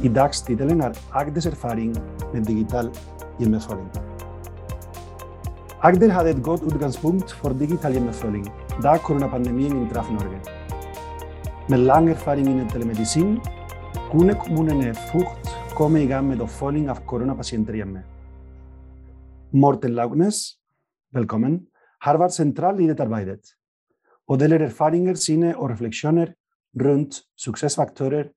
I dagstittelen er Agders erfaring med digital hjemmeføling. Agder hadde et godt utgangspunkt for digital hjemmeføling da koronapandemien inntraff Norge. Med lang erfaring innen telemedisin kunne kommunene fort komme i gang med oppfølging av koronapasienter hjemme. Morten Laugnes, velkommen, har vært sentral i dette arbeidet og deler erfaringer sine og refleksjoner rundt suksessfaktorer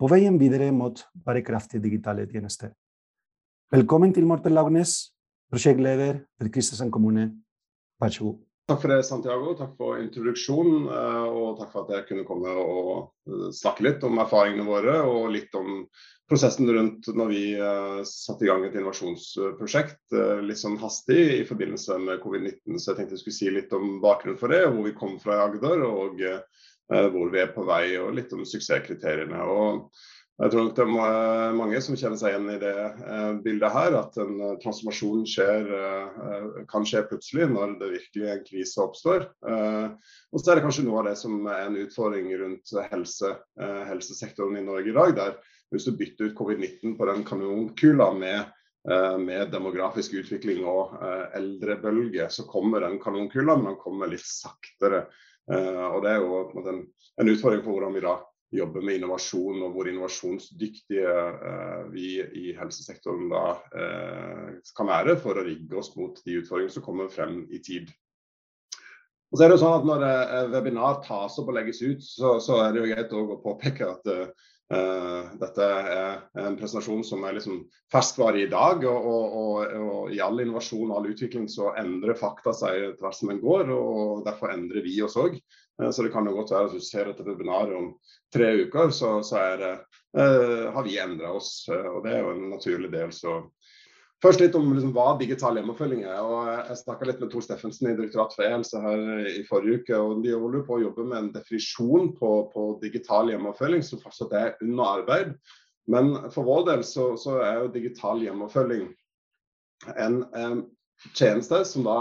på veien videre mot bærekraftige digitale tjenester. Velkommen til Morten Laugnes, prosjektleder for Kristiansand kommune. Vær så god. Takk for det, Santiago. Takk for introduksjonen. Og takk for at jeg kunne komme og snakke litt om erfaringene våre og litt om prosessen rundt når vi satte i gang et innovasjonsprosjekt litt sånn hastig i forbindelse med covid-19. Så jeg tenkte jeg skulle si litt om bakgrunnen for det, hvor vi kom fra i Agder og hvor vi er på vei, og litt om suksesskriteriene. Og jeg tror det er mange som kjenner seg igjen i det bildet her, at en transformasjon skjer, kan skje plutselig når det virkelig en krise oppstår. Og så er det kanskje noe av det som er en utfordring rundt helse, helsesektoren i Norge i dag, der hvis du bytter ut covid-19 på den kanonkula med, med demografisk utvikling og eldrebølge, så kommer den kanonkula, men den kommer litt saktere. Og det er jo en, en utfordring for hvordan vi da jobber med innovasjon og hvor innovasjonsdyktige vi i helsesektoren da kan være for å rigge oss mot de utfordringene som kommer frem i tid. Og så er det jo sånn at Når webinar tas opp og legges ut, så, så er det jo greit å påpeke at Uh, dette er en presentasjon som er liksom ferskvare i dag, og, og, og, i all innovasjon og all utvikling så endrer fakta seg tvers som en går, og derfor endrer vi oss òg. Uh, så det kan jo godt være at du ser dette webinaret om tre uker, så, så er, uh, har vi endra oss. og det er jo en naturlig del. så Først litt om liksom, hva digital hjemmeoppfølging er. og Jeg snakka litt med Tor Steffensen i Direktoratet for e-helse her i forrige uke. og De holder på å jobbe med en definisjon på, på digital hjemmeoppfølging som fortsatt er under arbeid. Men for vår del så, så er jo digital hjemmeoppfølging en, eh, tjeneste som da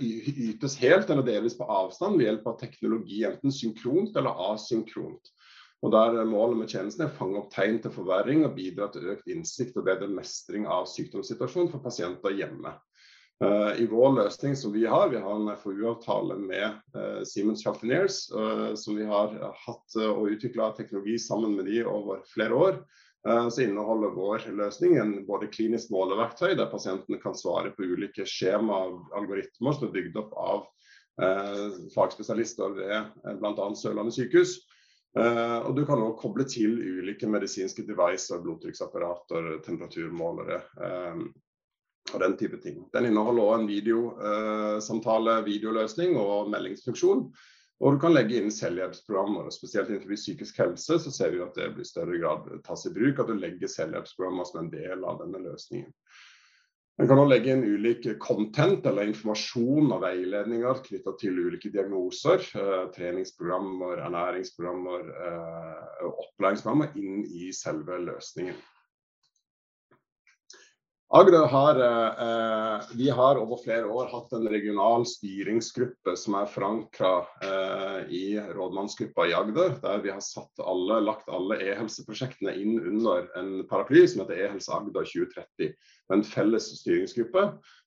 ytes helt eller delvis på avstand ved hjelp av teknologi, enten synkront eller asynkront. Og der Målet med tjenesten er å fange opp tegn til forverring og bidra til økt innsikt og bedre mestring av sykdomssituasjonen for pasienter hjemme. Uh, I vår løsning som vi har, vi har en FoU-avtale med uh, Siemens Healthineers, uh, som vi har hatt og utvikla teknologi sammen med de over flere år. Så inneholder vår løsning en både klinisk måleverktøy, der pasientene kan svare på ulike skjema og algoritmer som er bygd opp av fagspesialister ved bl.a. Sørlandet sykehus. Uh, og du kan også koble til ulike medisinske devices, blodtrykksapparater, temperaturmålere um, og den type ting. Den inneholder også en videosamtale, uh, videoløsning og meldingsfunksjon. Og du kan legge inn selvhjelpsprogrammer. Spesielt innenfor psykisk helse så ser vi at det blir større grad tas i bruk. At du legger selvhjelpsprogrammer som en del av denne løsningen. En kan også legge inn ulik content eller informasjon og veiledninger knytta til ulike diagnoser. Eh, treningsprogrammer, ernæringsprogrammer, eh, opplæringsprogrammer inn i selve løsningen. Agder har, eh, vi har over flere år hatt en regional styringsgruppe som er forankra eh, i rådmannsgruppa i Agder. Der vi har alle, lagt alle e-helseprosjektene inn under en paraply som heter E-helse Agder 2030. En felles styringsgruppe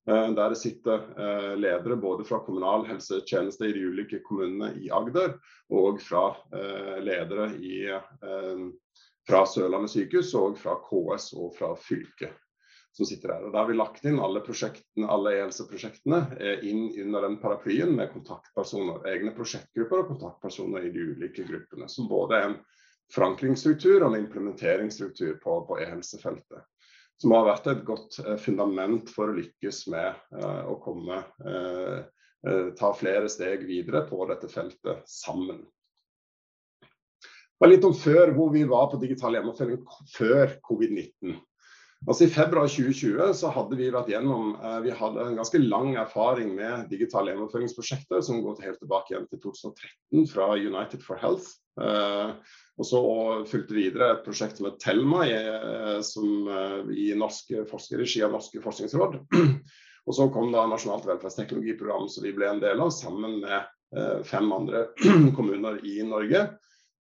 eh, der det sitter eh, ledere både fra kommunal helsetjeneste i de ulike kommunene i Agder, og fra eh, ledere i, eh, fra Sørlandet sykehus og fra KS og fra fylket som sitter der. Og Da har vi lagt inn alle prosjektene, alle e-helseprosjektene eh, inn under den paraplyen med kontaktpersoner, egne prosjektgrupper og kontaktpersoner i de ulike gruppene. Som både er en forankringsstruktur og en implementeringsstruktur på, på e-helsefeltet. Som har vært et godt eh, fundament for å lykkes med uh, å komme uh, uh, ta flere steg videre på dette feltet sammen. Og litt om før, hvor vi var på digital gjennomføring før covid-19. Altså I februar 2020 så hadde vi vært gjennom eh, vi hadde en ganske lang erfaring med digitale gjennomføringsprosjekter som går helt tilbake igjen til 2013 fra United for Health. Eh, og så fulgte videre et prosjekt som het Telma i, eh, som, i norske forskerregi av Norske forskningsråd. og så kom da Nasjonalt velferdsteknologiprogram som vi ble en del av, sammen med fem andre kommuner i Norge.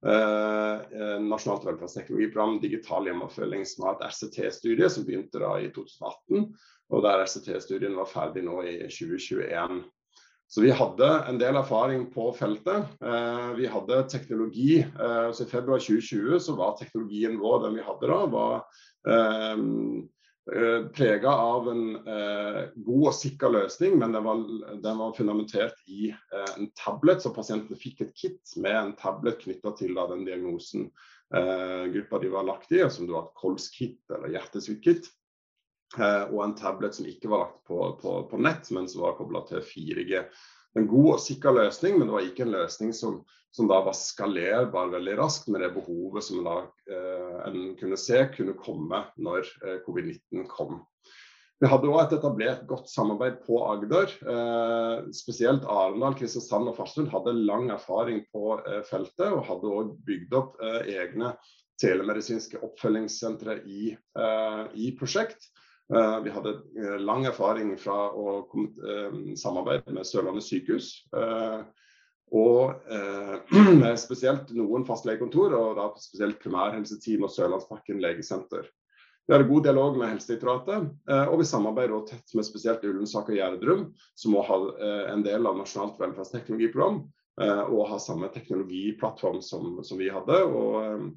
Nasjonalt velferdsteknologiprogram digital hjemmeoppfølging som har et RCT-studie som begynte da i 2018. Og der RCT-studien var ferdig nå i 2021. Så vi hadde en del erfaring på feltet. Eh, vi hadde teknologi. Eh, så I februar 2020 så var teknologien vår, den vi hadde da, var eh, prega av en eh, god og sikker løsning, men den var, den var fundamentert i eh, en tablet. Så pasientene fikk et kit med en tablet knytta til da, den diagnosen eh, gruppa de var lagt i, som var et kolskit eller hjertesvikt-kit. Eh, og en tablet som ikke var lagt på, på, på nett, men som var kobla til 4G. En god og sikker løsning, men det var ikke en løsning som, som da var skalerbar veldig raskt med det behovet som da, eh, en kunne se kunne komme når eh, covid-19 kom. Vi hadde òg et etablert godt samarbeid på Agder. Eh, spesielt Arendal, Kristiansand og Farsund hadde lang erfaring på eh, feltet, og hadde òg bygd opp eh, egne telemedisinske oppfølgingssentre i, i prosjekt. Eh, vi hadde eh, lang erfaring fra å eh, samarbeide med Sørlandet sykehus. Og med spesielt noen fastlegekontor, og da spesielt primærhelseteam og Sørlandsparken legesenter. Vi har god dialog med Helsedirektoratet, og vi samarbeider også tett med spesielt Ullensak og Gjerdrum, som også har en del av Nasjonalt velferdsteknologiprogram, og har samme teknologiplattform som, som vi hadde. og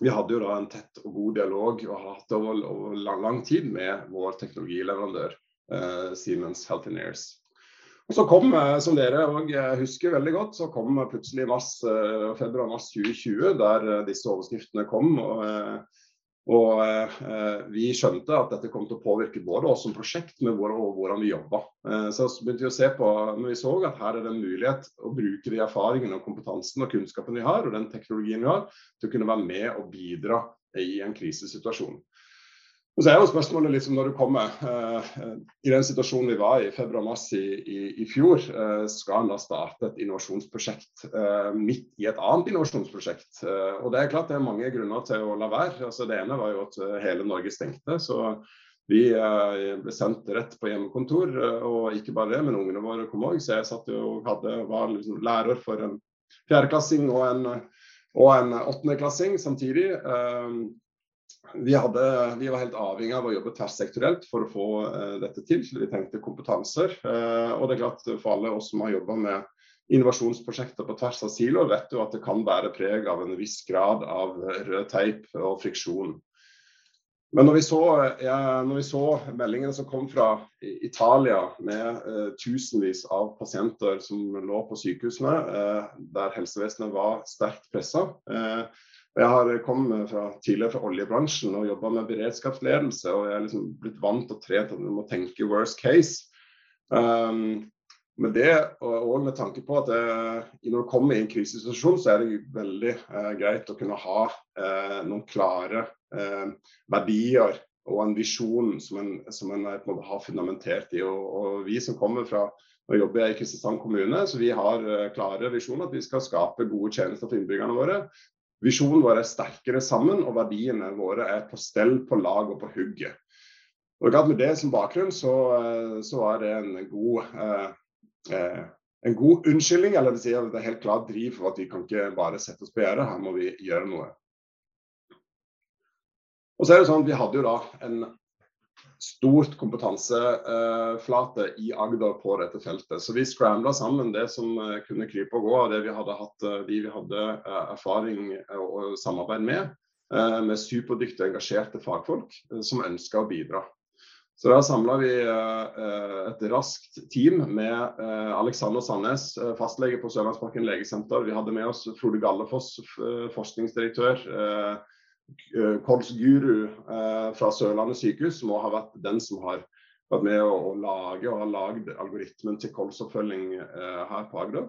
vi hadde jo da en tett og god dialog og har hatt over, over lang, lang, tid med vår teknologileverandør eh, Siemens Healthineers. Og så kom, eh, som dere og husker veldig godt, så kom plutselig mars, eh, februar-mars 2020, der eh, disse overskriftene kom. og eh, og eh, Vi skjønte at dette kom til å påvirke både oss som prosjekt, men hvor, og hvordan vi jobba. Eh, så begynte vi å se på, når vi så at her er det en mulighet å bruke de erfaringene, og kompetansen og kunnskapen vi har, og den teknologien vi har, til å kunne være med og bidra i en krisesituasjon. Og så er jo spørsmålet liksom når du kommer eh, i den situasjonen vi var i februar-mars i, i, i, fjor, eh, skal en da starte et innovasjonsprosjekt eh, midt i et annet innovasjonsprosjekt. Eh, og Det er klart det er mange grunner til å la være. Altså, det ene var jo at eh, hele Norge stengte. så vi eh, ble sendt rett på hjemmekontor, og ikke bare det, men ungene våre kom òg. Så jeg satt jo hadde, var liksom lærer for en fjerdeklassing og en, og en åttendeklassing samtidig. Vi, hadde, vi, var helt avhengig av å jobbe tverrsektorielt for å få uh, dette til. så Vi tenkte kompetanser. Uh, og det er klart For alle oss som har jobba med innovasjonsprosjekter på tvers av siloer, vet jo at det kan bære preg av en viss grad av rød teip og friksjon. Men når vi, så, ja, når vi så meldingene som kom fra Italia med uh, tusenvis av pasienter som lå på sykehusene, der helsevesenet var sterkt pressa, jeg har kommet fra, tidligere fra oljebransjen og jobba med beredskapsledelse. Og jeg er liksom blitt vant og trent at du må tenke worst case. Um, med det, og med tanke på at det, når du kommer i en krisesituasjon, så er det veldig eh, greit å kunne ha eh, noen klare eh, verdier og en visjon som en, som en på en måte har fundamentert i. Og, og, vi som kommer fra og jobber i Kristiansand kommune, så vi har eh, klare visjoner at vi skal skape gode tjenester for innbyggerne våre. Visjonen vår er sterkere sammen, og verdiene våre er på stell, på lag og på hugget. Og Med det som bakgrunn så, eh, så var det en god, eh, eh, en god unnskyldning, eller det at det er helt klart driv for at vi kan ikke bare sette oss på gjerdet, her må vi gjøre noe. Og så er det sånn at Vi hadde jo da en stort kompetanseflate i Agder på dette feltet. Så vi scrambla sammen det som eh, kunne krype og gå av det vi hadde hatt, eh, de vi hadde eh, erfaring og samarbeid med. Med superdyktige, engasjerte fagfolk som ønska å bidra. Så Da samla vi et raskt team med Alexander Sandnes, fastlege på Sørlandsparken legesenter. Vi hadde med oss Frode Gallefoss, forskningsdirektør Eh, Kolsguru eh, fra Sørlandet sykehus må ha vært den som har vært med å, lage og har lagd algoritmen til kolsoppfølging eh, her på Agder.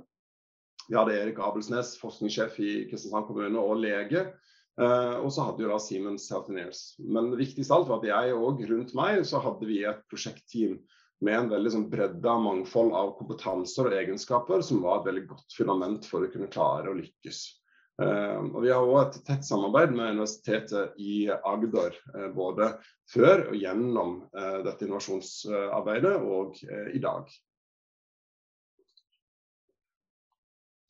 Vi hadde Erik Abelsnes, forskningssjef i Kristiansand kommune og lege. Og så hadde vi da Siemens Healthineers. Men viktigst alt var at jeg og rundt meg så hadde vi et prosjektteam med en veldig sånn bredde av mangfold av kompetanser og egenskaper som var et veldig godt fundament for å kunne klare å lykkes. Uh, og Vi har òg et tett samarbeid med Universitetet i Agder, uh, både før og gjennom uh, dette innovasjonsarbeidet og i dag.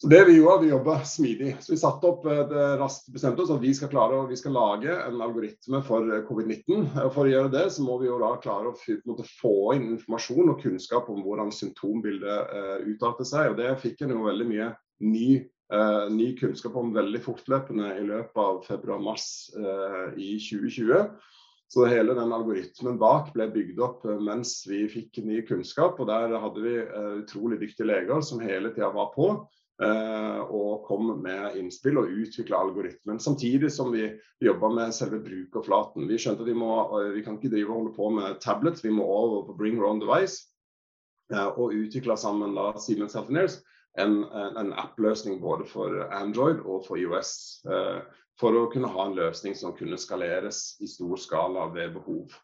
Så det Vi gjorde, vi jobba smidig. Så Vi satte opp et eh, raskt bestemte oss at vi skal klare vi skal lage en algoritme for eh, covid-19. For å gjøre det, så må vi jo da klare å få inn informasjon og kunnskap om hvordan symptombildet utarter seg. og Det fikk en jo veldig mye ny, uh, ny kunnskap om veldig fortløpende i løpet av februar-mars uh, i 2020. Så hele den algoritmen bak ble bygd opp mens vi fikk ny kunnskap. og Der hadde vi utrolig dyktige leger som hele tida var på. Eh, og kom med innspill og utvikla algoritmen. Samtidig som vi jobba med selve brukerflaten. Vi skjønte at vi, må, eh, vi kan ikke drive og holde på med tablets, vi må over på bring your own device. Eh, og utvikla sammen da Siemens Healthineers en, en, app-løsning både for Android og for IOS. For å kunne ha en løsning som kunne skaleres i stor skala ved behov.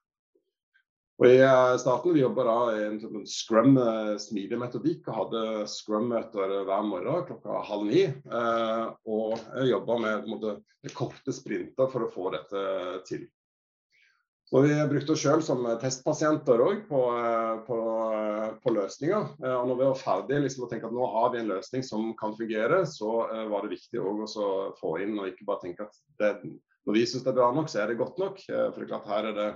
Og I eh, starten vi jobba i en sånn scrum eh, metodikk og hadde scrum-møter hver morgen klokka halv ni. Eh, og jobba med måte, korte sprinter for å få dette til. Så Vi brukte oss sjøl som testpasienter òg på, på, på, løsninger. Og når vi var ferdige liksom, og tenkte at nå har vi en løsning som kan fungere, så var det viktig å få inn og ikke bare tenke at det, når vi syns det er bra nok, så er det godt nok. For det er klart her er det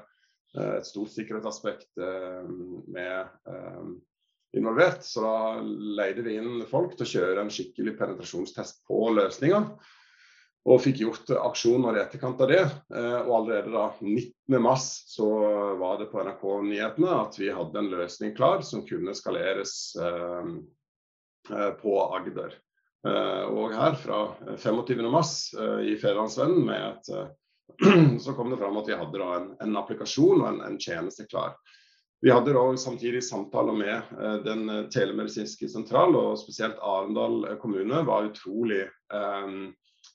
Eh, et stort sikkerhetsaspekt eh, med eh, involvert. Så da leide vi inn folk til å kjøre en skikkelig penetrasjonstest på løsninga. Og fikk gjort aksjoner i etterkant av det. Og allerede da 19.3 så var det på NRK-nyhetene at vi hadde en løsning klar som kunne skaleres på Agder. Og her fra 25.3 i Fedrelandsvennen med et så kom det fram at vi hadde en, en, applikasjon og en, en, tjeneste klar. Vi hadde da samtidig samtaler med eh, den eh, telemedisinske sentral, og spesielt Arendal kommune var utrolig eh,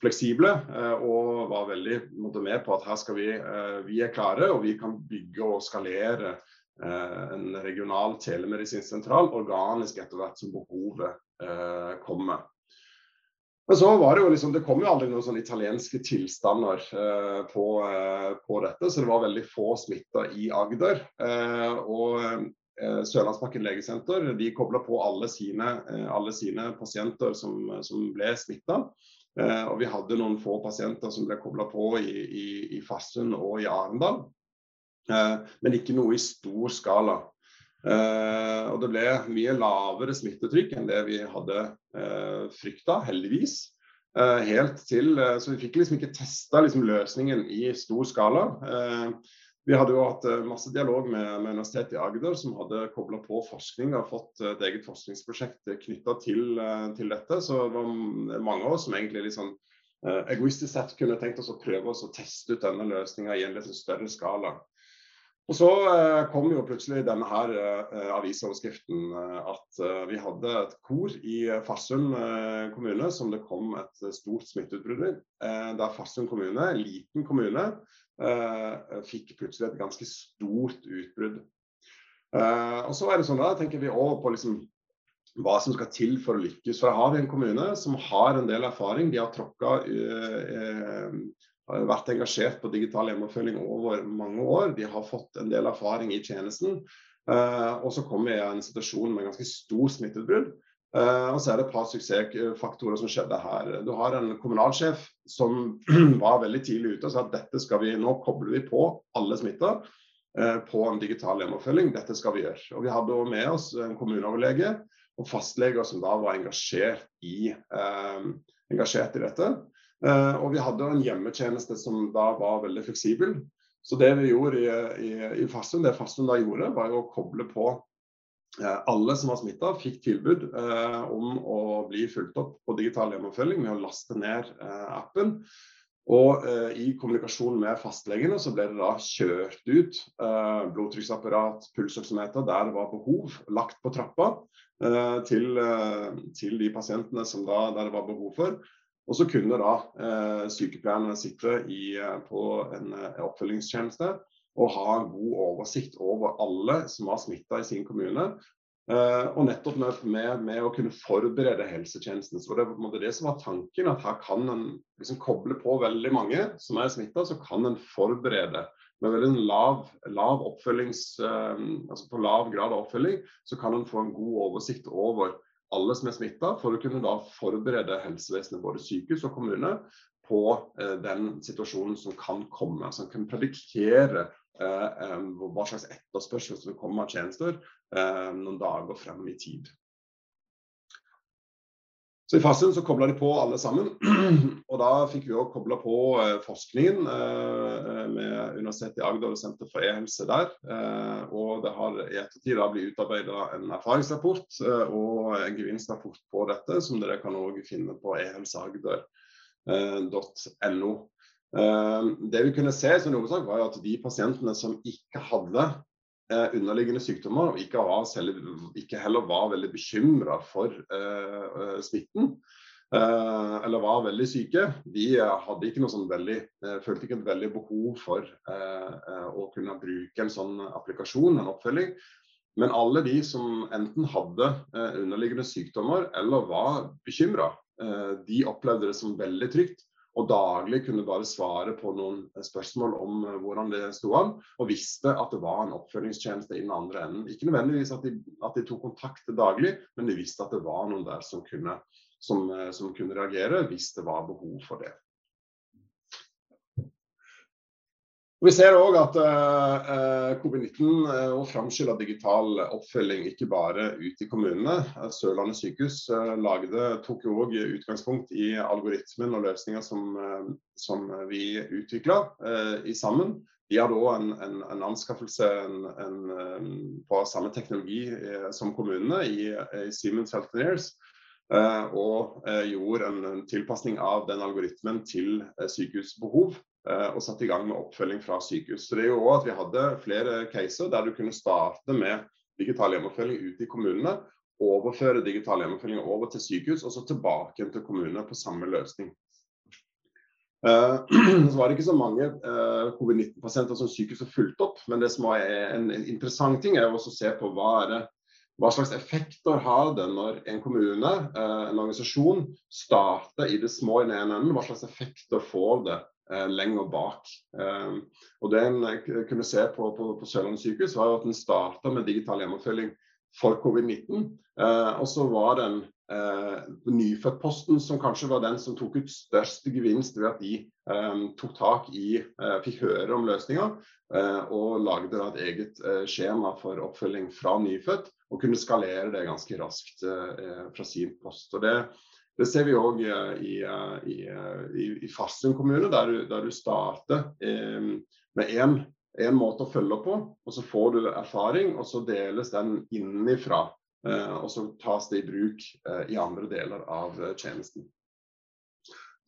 fleksible eh, og var veldig med på at her skal vi, eh, vi er klare og vi kan bygge og skalere eh, en regional telemedisinsk sentral organisk etter hvert som behovet kommer. Men så var det jo liksom, det kom jo aldri noen sånne italienske tilstander eh, på, eh, på, dette, så det var veldig få smitta i Agder. Eh, og eh, Sørlandsbakken legesenter de kobla på alle sine, eh, alle sine, pasienter som, som ble smitta. Eh, og vi hadde noen få pasienter som ble kobla på i, i, i Farsund og i Arendal. men ikke noe i stor skala. Uh, og det ble mye lavere smittetrykk enn det vi hadde uh, frykta, heldigvis. Helt til, Så vi fikk liksom ikke testa liksom, løsningen i stor skala. Vi hadde jo hatt masse dialog med, med, Universitetet i Agder, som hadde kobla på forskning og fått et eget forskningsprosjekt knytta til, til, dette. Så det var mange av oss som egentlig liksom, egoistisk sett kunne tenkt oss å prøve oss å teste ut denne løsninga i en litt større skala. Og Så eh, kom jo plutselig denne her eh, avisoverskriften eh, at eh, vi hadde et kor i Farsund kommune som det kom et stort smitteutbrudd i. Der Farsund kommune, en liten kommune, fikk plutselig et ganske stort utbrudd. og så er det sånn da, tenker vi over på liksom hva som skal til for å lykkes. For her har vi en kommune som har en del erfaring. De har tråkka har vært engasjert på digital hjemmeoppfølging over mange år. De har fått en del erfaring i tjenesten. Uh, og så kommer vi i en situasjon med ganske stor smitteutbrudd. Uh, og så er det et par suksessfaktorer som skjedde her. Du har en kommunalsjef som var veldig tidlig ute og sa at dette skal vi, nå kobler vi på alle smitta uh, på en digital hjemmeoppfølging. Dette skal vi gjøre. Og Vi hadde med oss en kommuneoverlege og fastleger som da var engasjert i, engasjert i dette. Uh, og vi hadde en hjemmetjeneste som da var veldig fleksibel. Så det vi gjorde i, i, i Farsund, det Farsund da gjorde, var å koble på uh, alle som var smitta, fikk tilbud eh, om å bli fulgt opp på digital hjemmeoppfølging med å laste ned appen. Og i kommunikasjon med fastlegene så ble det da kjørt ut blodtrykksapparat, pulsoksometer der det var behov, lagt på trappa til, til de pasientene som da, der det var behov for. Og så kunne da eh, sykepleierne sitte i, eh, på en eh, oppfølgingstjeneste og ha en god oversikt over alle som var smitta i sin kommune. Eh, og nettopp med, med, med, å kunne forberede helsetjenesten. Så det var det som var tanken, at her kan en liksom koble på veldig mange som er smitta, så kan en forberede. Med veldig lav, lav oppfølgings, eh, altså på lav grad av oppfølging, så kan en få en god oversikt over alle som er smitta, for å kunne da forberede helsevesenet, både sykehus og kommune, på eh, den situasjonen som kan komme. Som kan predikere eh, hva slags etterspørsel som kommer av tjenester noen dager frem i tid. Så I fasen så kobla de på alle sammen. og Da fikk vi òg kobla på eh, forskningen eh, med Universitetet i Agder og Senter for e-helse der. Eh, og Det har i ettertid da blitt utarbeida en erfaringsrapport og en gevinstrapport på dette, som dere kan òg finne på ehelseagder.no. Eh, det vi kunne se som hovedsak var at de pasientene som ikke hadde underliggende sykdommer, og ikke, var, ikke, heller var veldig bekymra for eh, eh, smitten, eh, eller var veldig syke, de hadde ikke noe sånn veldig, eh, følte ikke et veldig behov for eh, å kunne bruke en sånn applikasjon, en oppfølging. Men alle de som enten hadde underliggende sykdommer eller var bekymra, de opplevde det som veldig trygt og daglig kunne bare svare på noen spørsmål om eh, hvordan det sto an, og visste at det var en oppfølgingstjeneste i den andre enden. Ikke nødvendigvis at de, at de tok kontakt daglig, men de visste at det var noen der som kunne, som, eh, som kunne reagere hvis det var behov for det. Og vi ser òg at uh, covid-19 uh, og framskylda digital oppfølging ikke bare ute i kommunene. Sørlandet sykehus lagde, tok òg utgangspunkt i algoritmen og løsninger som, som vi utvikla i sammen. De hadde òg en, en, en, anskaffelse en, på samme teknologi som kommunene i, i Siemens Healthineers. og gjorde en, tilpasning av den algoritmen til sykehusbehov. Eh, og satt i gang med oppfølging fra sykehus. Så det er jo også at Vi hadde flere caser der du kunne starte med digital hjemmeoppfølging ute i kommunene. Overføre digital hjemmeoppfølging over til sykehus, og så tilbake til kommunene på samme løsning. Uh, så var det ikke så mange uh, covid-19-pasienter som sykehuset fulgte opp. Men det som er en, interessant ting, er å se på hva, det, hva slags effekter har det når en kommune, en organisasjon, starter i det små i den ene enden. Hva slags effekter får det eh, lenger bak. Eh, og Det en eh, kunne se på, på, på Sørlandet sykehus, var at en starta med digital hjemmeoppfølging for covid-19. Eh, og så var den eh, nyfødtposten som kanskje var den som tok ut størst gevinst ved at de eh, tok tak i, eh, fikk høre om løsninga og lagde et eget skjema for oppfølging fra nyfødt. Og kunne skalere det ganske raskt fra sin post. Og det det ser vi òg eh, i, eh, i, eh, i, i Farsund kommune, der du, der du starter eh, med én måte å følge på, og så får du erfaring, og så deles den innenfra. Eh, og så tas det i bruk eh, i andre deler av tjenesten.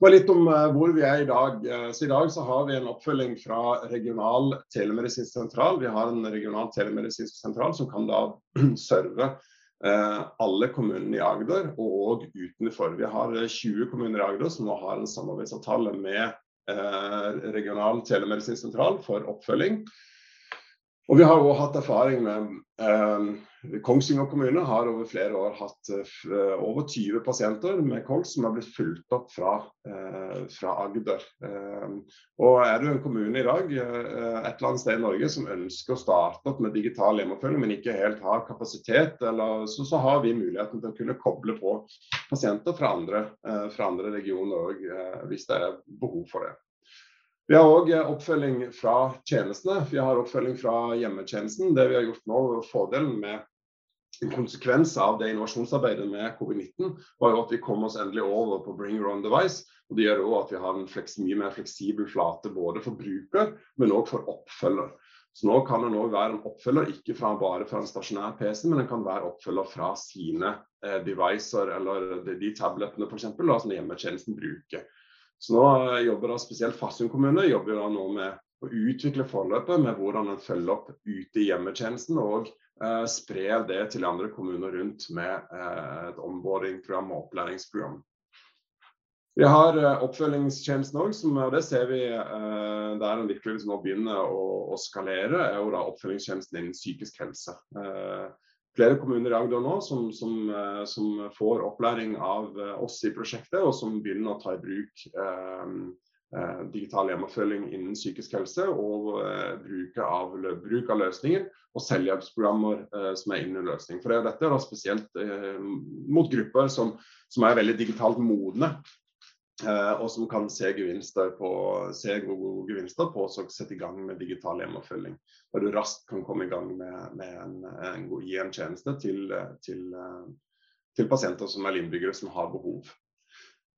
Og litt om hvor vi er i dag. Så I dag så har vi en oppfølging fra regional telemedisinsk sentral. Vi har en regional telemedisinsk sentral som kan da serve alle kommunene i Agder og utenfor. Vi har 20 eh, kommuner i Agder som nå har en samarbeidsavtale med eh, regional telemedisinsk sentral for oppfølging. Og Vi har også hatt erfaring med eh, Kongsvinger kommune har over flere år hatt eh, over 20 pasienter med kols som har blitt fulgt opp fra, eh, fra Agder. Eh, og Er du en kommune i dag eh, et eller annet sted i Norge som ønsker å starte opp med digital hjemmeoppfølging, men ikke helt har kapasitet, eller, så, så, har vi muligheten til å kunne koble på pasienter fra andre, eh, fra andre regioner òg, hvis det er behov for det. Vi har òg eh, oppfølging fra tjenestene. Vi har oppfølging fra hjemmetjenesten. Det vi har gjort nå, Fordelen med en konsekvens av det innovasjonsarbeidet med covid-19 var jo at vi kom oss endelig over på bring your own device. og Det gjør òg at vi har en fleks, mye mer fleksibel flate både for bruker, men òg for oppfølger. Så Nå kan en òg være en oppfølger ikke fra, bare fra en stasjonær PC, men den kan være oppfølger fra sine eh, devicer eller de, de tablettene for eksempel, som hjemmetjenesten bruker. Så nå jobber da spesielt Farsund kommune jobber da nå med å utvikle forløpet med hvordan en følger opp ute i hjemmetjenesten, og eh, sprer det til andre kommuner rundt med eh, et onboarding-program og opplæringsprogram. Vi har eh, oppfølgingstjenesten òg, og det ser vi eh, der en virkelig nå begynner å, skalere, er jo da oppfølgingstjenesten innen psykisk helse. Eh, flere kommuner i Agder nå som, som, eh, som, får opplæring av eh, oss i prosjektet, og som begynner å ta i bruk eh, digital hjemmeoppfølging innen psykisk helse og bruk av, bruk av løsninger og selvhjelpsprogrammer som er innen løsning. For det, Dette er da spesielt mot grupper som, som er veldig digitalt modne Eh, og som kan se på, se gode gevinster på å sette i gang med digital hjemmeoppfølging. Der du raskt kan komme i gang med, med en, en, gi en tjeneste til, til, til, pasienter som er innbyggere som har behov.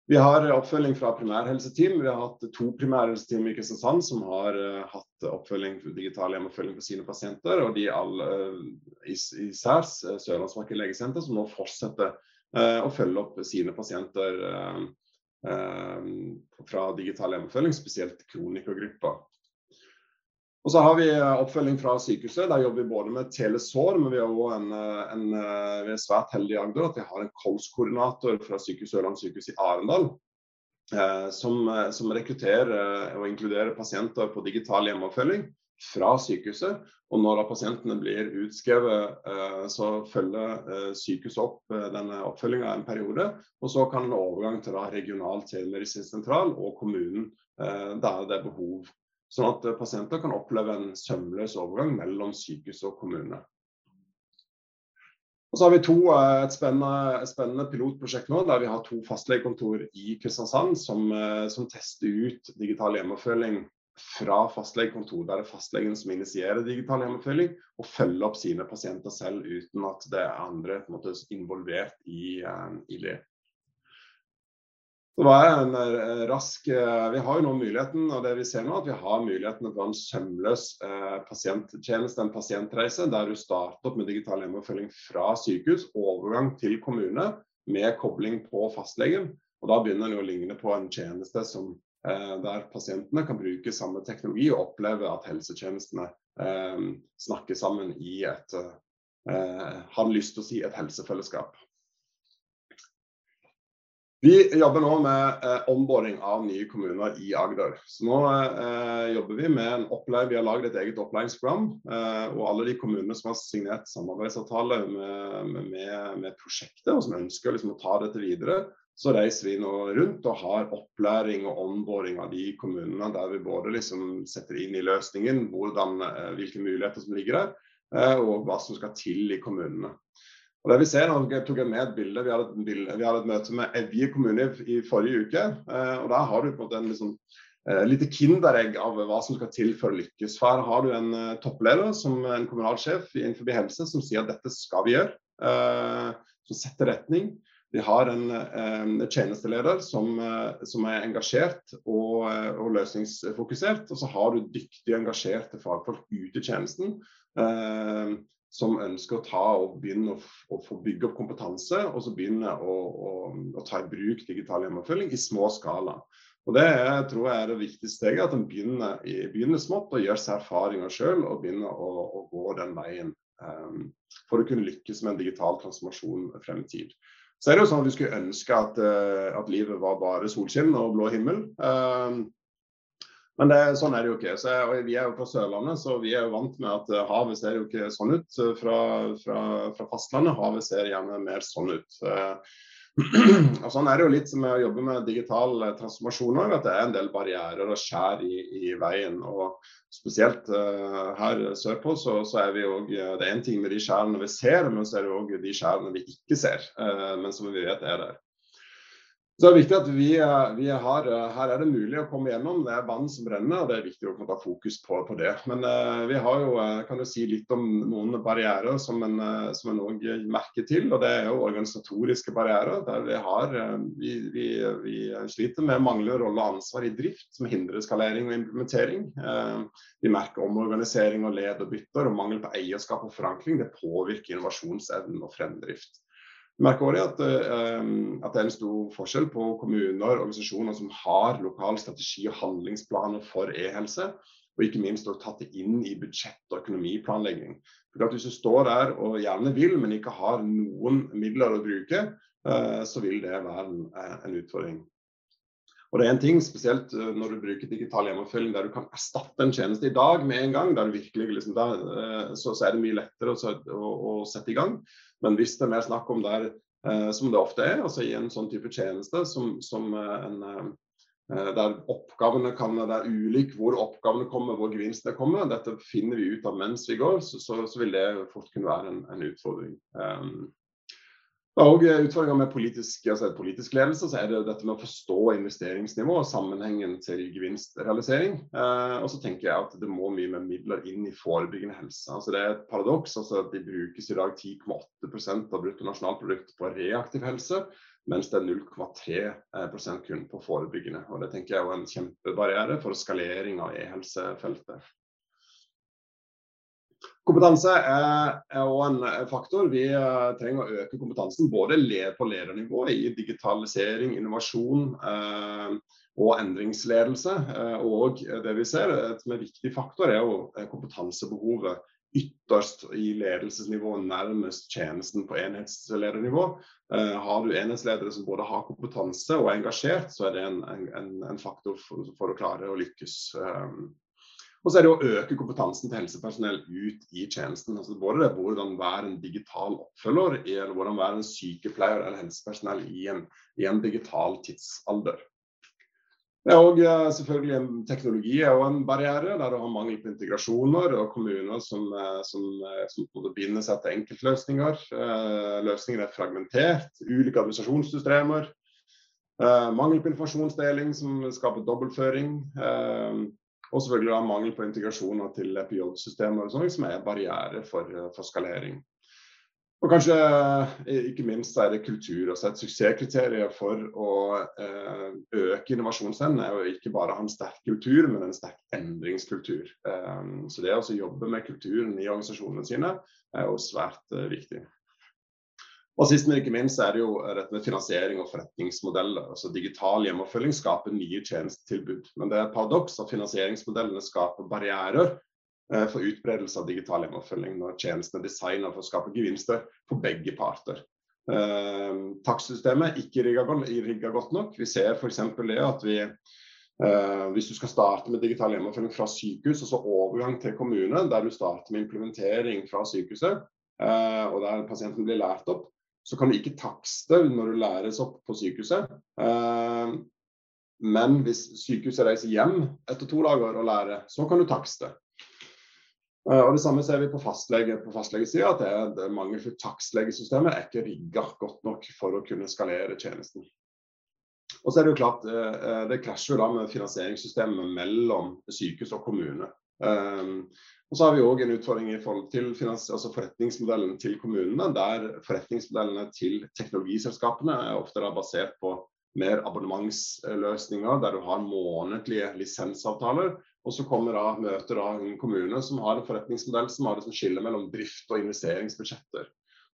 Vi har oppfølging fra primærhelseteam. Vi har hatt to primærhelseteam i Kristiansand som har uh, hatt oppfølging, digital hjemmeoppfølging for sine pasienter. Og de alle, uh, især Sørlandsmarken legesenter, som nå fortsetter å følge opp sine pasienter Eh, fra digital hjemmeoppfølging, spesielt kronikergruppa. Og så har vi eh, oppfølging fra sykehuset. Der jobber vi både med telesår, men vi er også en, eh, en, vi er svært heldige i Agder at vi har en kolskoordinator fra Sykehuset Ørland sykehus i Arendal. Eh, som, som, rekrutterer og inkluderer pasienter på digital hjemmeoppfølging fra sykehuset. Og når pasientene blir utskrevet, eh, så følger eh, sykehuset opp eh, denne oppfølginga en periode. Og så kan en overgang til da regional telemedisinsk sentral og kommunen der det er behov. Sånn at pasienter kan oppleve en sømløs overgang mellom sykehus og kommune. Og så har vi to, et spennende, et spennende, pilotprosjekt nå, der vi har to fastlegekontor i Kristiansand som, som tester ut digital hjemmeoppfølging fra fastlegekontor, der det er fastlegen som initierer digital hjemmefølging, og følger opp sine pasienter selv uten at det er andre måte, involvert i, uh, i, det. En uh, rask uh, Vi har jo nå muligheten, og det vi ser nå, at vi har muligheten for en sømløs pasienttjeneste, en pasientreise, der du starter opp med digital hjemmeoppfølging fra sykehus, overgang til kommune, med kobling på fastlegen. Og Da begynner det å ligne på en tjeneste som Eh, der pasientene kan bruke samme teknologi og oppleve at helsetjenestene eh, snakker sammen i et eh, har lyst til å si et helsefellesskap. Vi jobber nå med eh, omboring av nye kommuner i Agder. Så Nå eh, jobber vi med en opplæring, vi har laget et eget opplæringsprogram. Eh, og alle de kommunene som har signert samarbeidsavtale med, med, med prosjektet, og som ønsker liksom, å ta dette videre, så reiser vi nå rundt og har opplæring og onboarding av de kommunene der vi både liksom setter inn i løsningen hvordan, eh, hvilke muligheter som ligger der, eh, og hva som skal til i kommunene. Og det Vi ser, jeg tok med et bilde, Vi hadde et, bilde, vi hadde et møte med Evje kommune i forrige uke. Eh, og Der har du på en måte en liksom, lite kinderegg av hva som skal til for å lykkes. Her har du en toppleder, som en kommunalsjef innenfor helse, som sier at dette skal vi gjøre. Som setter retning. Vi har en, en tjenesteleder som, eh, som, er engasjert og, eh, og, løsningsfokusert. Og så har du dyktige, engasjerte fagfolk ute i tjenesten eh, som ønsker å ta og begynne å, å, få bygge opp kompetanse, og så begynne å, å, å ta i bruk digital hjemmeoppfølging i små skala. Og Det er, tror jeg er det viktigste steget, at en begynner, begynner, smått og gjør seg erfaringer sjøl og begynner å, å, gå den veien um, for å kunne lykkes med en digital transformasjon frem i tid. Så er det jo sånn at vi skulle ønske at, uh, at livet var bare solskinn og blå himmel. Uh, men det, sånn er det jo ikke. Så, vi er jo på Sørlandet, så vi er jo vant med at uh, havet ser jo ikke sånn ut fra, fra, fra fastlandet. Havet ser gjerne mer sånn ut. og Sånn er det jo litt med å jobbe med digital transformasjon òg, at det er en del barrierer og skjær i, i veien. og Spesielt uh, her sørpå så, så, er vi òg Det er en ting med de skjærene vi ser, men så er det òg de skjærene vi ikke ser, uh, men som vi vet er der. Så det er viktig at vi, eh, vi har, Her er det mulig å komme gjennom. Det er vann som brenner, og det er viktig å ta fokus på, på det. Men uh, vi har jo, kan jo si litt om noen barrierer som en, òg merker til. og Det er jo organisatoriske barrierer. der Vi har, vi, vi, vi sliter med manglende rolle og ansvar i drift, som hindrer skalering og implementering. Vi merker omorganisering og led og bytter, og mangel på eierskap og forankring. Det påvirker innovasjonsevnen og fremdrift. Vi merker også at, eh, at, det er en stor forskjell på kommuner og organisasjoner som har lokal strategi og handlingsplaner for e-helse, og ikke minst tatt det inn i budsjett- og økonomiplanlegging. For Hvis du står der og gjerne vil, men ikke har noen midler å bruke, eh, så vil det være en, eh, utfordring. Og det er en ting, spesielt når du bruker digital hjemmeoppfølging der du kan erstatte en tjeneste i dag med en gang, der virkelig, liksom, der, så, så, er det mye lettere å, å, å, sette i gang. Men hvis det er mer snakk om der, eh, som det ofte er, altså i en sånn type tjeneste som, som eh, en, eh, der oppgavene kan, Det er ulik hvor oppgavene kommer, hvor gevinstene kommer. Dette finner vi ut av mens vi går, så, så, så vil det fort kunne være en, en utfordring. Um, er utfordringer med politisk, altså politisk, ledelse. så er det dette med å forstå investeringsnivå og sammenhengen til gevinstrealisering. Eh, og så tenker jeg at det må mye mer midler inn i forebyggende helse. Altså Det er et paradoks altså at det brukes i dag 10,8% av bruttonasjonalprodukt på reaktiv helse, mens det er 0,3% kun på forebyggende. Og Det tenker jeg er en kjempebarriere for skalering av e-helsefeltet. Kompetanse er òg en faktor. Vi eh, trenger å øke kompetansen både på ledernivå i digitalisering, innovasjon eh, og endringsledelse. Eh, og det vi ser som en viktig faktor, er jo kompetansebehovet ytterst i ledelsesnivå, nærmest tjenesten på enhetsledernivå. Har du enhetsledere som både har kompetanse og er engasjert, så er det en, en, en faktor for, for, å klare å lykkes. Og så er det å øke kompetansen til helsepersonell ut i tjenesten. Altså både det hvordan være en digital oppfølger, eller hvordan være en sykepleier eller helsepersonell i en, i en digital tidsalder. Det er også, eh, selvfølgelig en teknologi er en barriere, der du har mangel på integrasjoner og kommuner som, eh, som, eh, som binder seg til enkeltløsninger. Løsninger er fragmentert, ulike administrasjonssystemer. Mangel på informasjonsdeling som skaper dobbeltføring. Og selvfølgelig da mangel på integrasjoner til PJ-systemer sånt, som er barriere for, for, skalering. Og kanskje eh, ikke minst er det kultur. altså Et suksesskriterium for å eh, øke innovasjonsevnen er jo ikke bare å ha en sterk kultur, men en sterk endringskultur. Um, så det å jobbe med kulturen i organisasjonene sine er jo svært eh, viktig. Og sist, men ikke minst er det jo dette med finansiering og forretningsmodeller. altså Digital hjemmeoppfølging skaper nye tjenestetilbud. Men det er paradoks at finansieringsmodellene skaper barrierer eh, for utbredelse av digital hjemmeoppfølging når tjenestene er designet for å skape gevinster for begge parter. Eh, Takstsystemet er ikke rigga godt nok. Vi ser f.eks. det at vi eh, hvis du skal starte med digital hjemmeoppfølging fra sykehus, og så overgang til kommune, der du starter med implementering fra sykehuset, uh, og der pasienten blir lært opp, så kan du ikke takste når du læres opp på sykehuset. Eh, men hvis sykehuset reiser hjem etter to dager og lærer, så kan du takste. Eh, og Det samme ser vi på fastlege på fastlegesida, at det er, det er er ikke rigga godt nok for å kunne skalere tjenesten. Og så er Det jo klart, eh, det krasjer jo da med finansieringssystemet mellom sykehus og kommune. Og så har vi òg en utfordring i forhold til altså forretningsmodellen til kommunene, der forretningsmodellene til teknologiselskapene er ofte basert på mer abonnementsløsninger, der du har månedlige lisensavtaler. Og så kommer da, møter da en kommune som har en forretningsmodell som har det som skiller mellom drift og investeringsbudsjetter.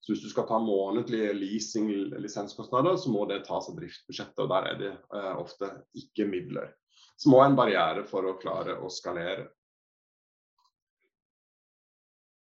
Så hvis du skal ta månedlige leasing-lisenskostnader, så må det tas av driftsbudsjettet, og der er det eh, ofte ikke midler. Som òg er en barriere for å klare å skalere.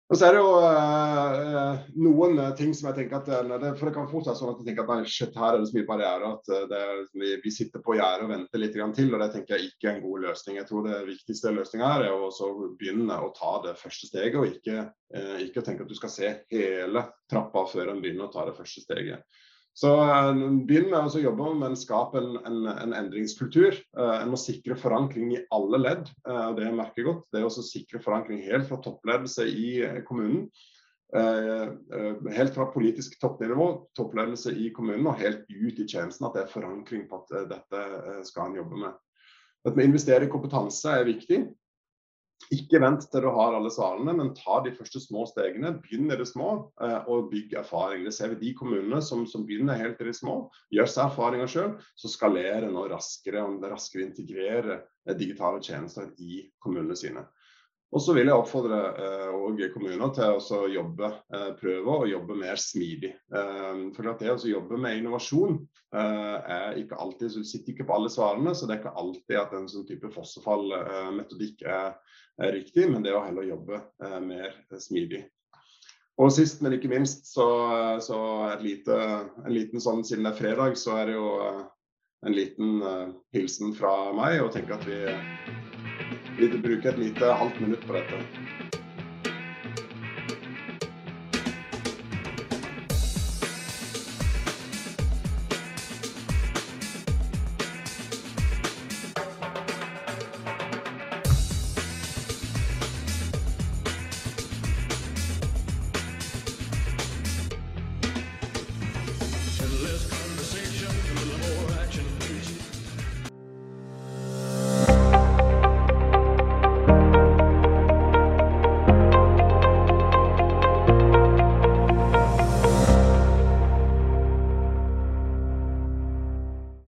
Og så er det jo uh, noen ting som jeg tenker at det, For det kan fort være sånn at jeg tenker at nei, shit, her er det så mye barrierer at eh, det, vi, vi, sitter på gjerdet og venter litt til. og Det tenker jeg ikke er en god løsning. Jeg tror det viktigste løsninga her er å begynne å ta det første steget, og ikke, uh, ikke tenke at du skal se hele trappa før en begynner å ta det første steget. Så uh, Begynn med å jobbe med å skape en, en, en endringskultur. Uh, en må sikre forankring i alle ledd. og det jeg merker godt. Det er å sikre forankring helt fra toppledelse i kommunen. helt fra politisk toppnivå, toppledelse i kommunen og helt ut i tjenesten. At det er forankring på at dette skal en jobbe med. Dette med å investere i kompetanse er viktig. Ikke vent til du har alle svarene, men ta de første små stegene. Begynn i det små eh, og bygg erfaring. Det ser vi de kommunene som, som begynner helt i det små, gjør seg erfaringer sjøl, så skalerer nå raskere og raskere integrere eh, digitale tjenester i kommunene sine. Og så vil jeg oppfordre eh, kommuner til å jobbe, eh, prøve å jobbe mer smidig. Eh, for det å jobbe med innovasjon eh, er ikke alltid, så du sitter ikke på alle svarene, så det er ikke alltid at en sånn type fossefallmetodikk er er riktig, men det å heller jobbe eh, mer smidig. Og sist, men ikke minst, så, så lite, en liten sånn siden det er fredag, så er det jo eh, en liten hilsen fra meg. Og tenker at vi, vi bruker et lite halvt minutt på dette.